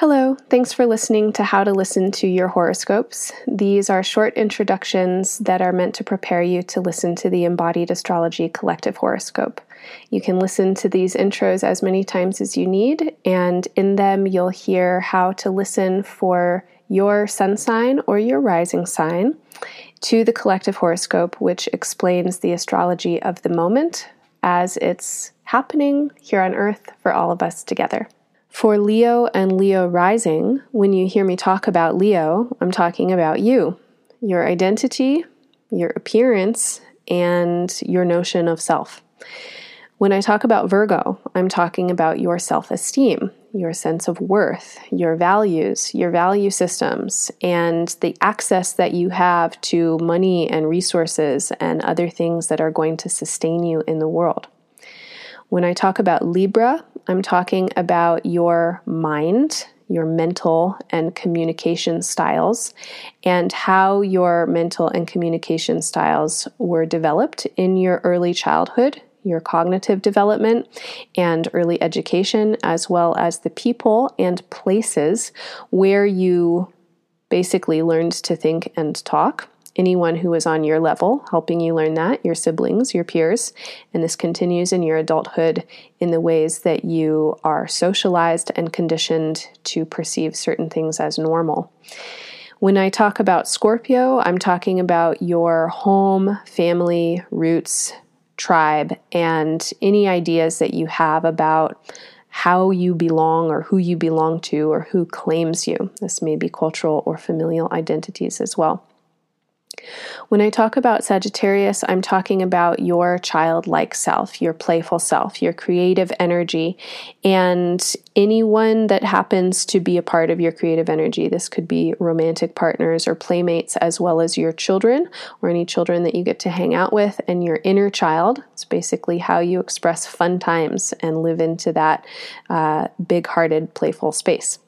Hello, thanks for listening to How to Listen to Your Horoscopes. These are short introductions that are meant to prepare you to listen to the Embodied Astrology Collective Horoscope. You can listen to these intros as many times as you need, and in them, you'll hear how to listen for your sun sign or your rising sign to the collective horoscope, which explains the astrology of the moment as it's happening here on Earth for all of us together. For Leo and Leo rising, when you hear me talk about Leo, I'm talking about you, your identity, your appearance, and your notion of self. When I talk about Virgo, I'm talking about your self esteem, your sense of worth, your values, your value systems, and the access that you have to money and resources and other things that are going to sustain you in the world. When I talk about Libra, I'm talking about your mind, your mental and communication styles, and how your mental and communication styles were developed in your early childhood, your cognitive development, and early education, as well as the people and places where you basically learned to think and talk anyone who is on your level, helping you learn that, your siblings, your peers. And this continues in your adulthood in the ways that you are socialized and conditioned to perceive certain things as normal. When I talk about Scorpio, I'm talking about your home, family, roots, tribe, and any ideas that you have about how you belong or who you belong to or who claims you. This may be cultural or familial identities as well. When I talk about Sagittarius, I'm talking about your childlike self, your playful self, your creative energy, and anyone that happens to be a part of your creative energy. This could be romantic partners or playmates, as well as your children or any children that you get to hang out with, and your inner child. It's basically how you express fun times and live into that uh, big hearted, playful space.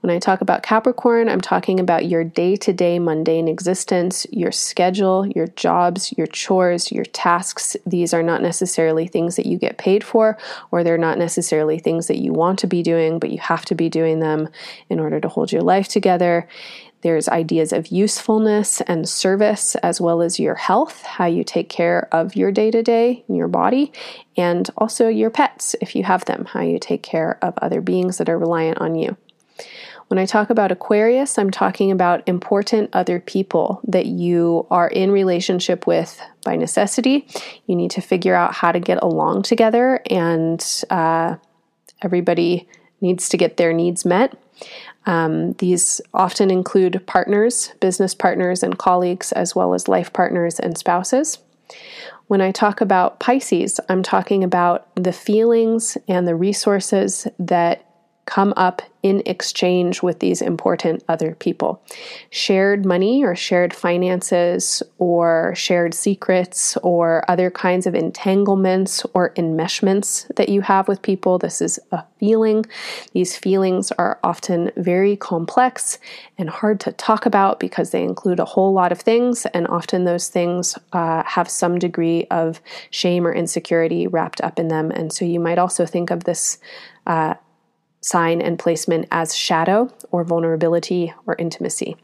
When I talk about Capricorn, I'm talking about your day to day mundane existence, your schedule, your jobs, your chores, your tasks. These are not necessarily things that you get paid for, or they're not necessarily things that you want to be doing, but you have to be doing them in order to hold your life together. There's ideas of usefulness and service, as well as your health, how you take care of your day to day, your body, and also your pets, if you have them, how you take care of other beings that are reliant on you. When I talk about Aquarius, I'm talking about important other people that you are in relationship with by necessity. You need to figure out how to get along together, and uh, everybody needs to get their needs met. Um, these often include partners, business partners, and colleagues, as well as life partners and spouses. When I talk about Pisces, I'm talking about the feelings and the resources that come up in exchange with these important other people. Shared money or shared finances or shared secrets or other kinds of entanglements or enmeshments that you have with people. This is a feeling. These feelings are often very complex and hard to talk about because they include a whole lot of things, and often those things uh, have some degree of shame or insecurity wrapped up in them. And so you might also think of this. Uh, sign and placement as shadow or vulnerability or intimacy.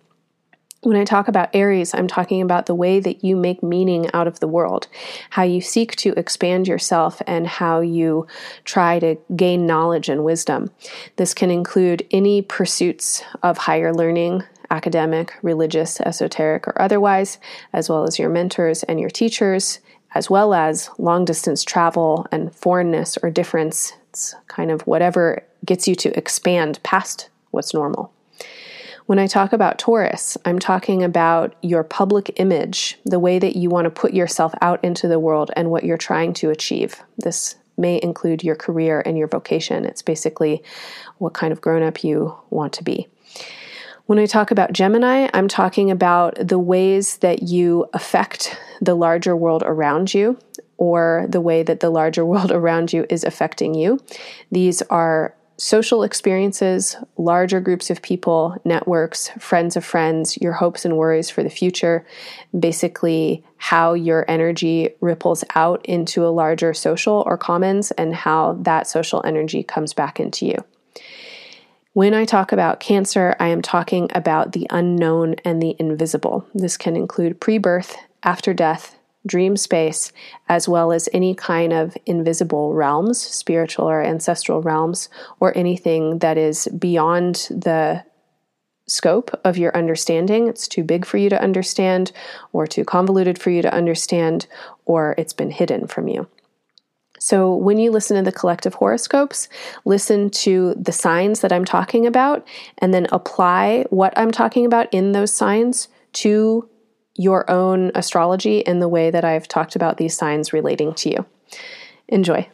When I talk about Aries, I'm talking about the way that you make meaning out of the world, how you seek to expand yourself, and how you try to gain knowledge and wisdom. This can include any pursuits of higher learning, academic, religious, esoteric, or otherwise, as well as your mentors and your teachers, as well as long distance travel and foreignness or difference. It's kind of whatever gets you to expand past what's normal. When I talk about Taurus, I'm talking about your public image, the way that you want to put yourself out into the world and what you're trying to achieve. This may include your career and your vocation. It's basically what kind of grown up you want to be. When I talk about Gemini, I'm talking about the ways that you affect the larger world around you or the way that the larger world around you is affecting you. These are social experiences, larger groups of people, networks, friends of friends, your hopes and worries for the future, basically how your energy ripples out into a larger social or commons, and how that social energy comes back into you. When I talk about cancer, I am talking about the unknown and the invisible. This can include pre birth, after death, dream space, as well as any kind of invisible realms, spiritual or ancestral realms, or anything that is beyond the scope of your understanding. It's too big for you to understand, or too convoluted for you to understand, or it's been hidden from you. So, when you listen to the collective horoscopes, listen to the signs that I'm talking about and then apply what I'm talking about in those signs to your own astrology in the way that I've talked about these signs relating to you. Enjoy.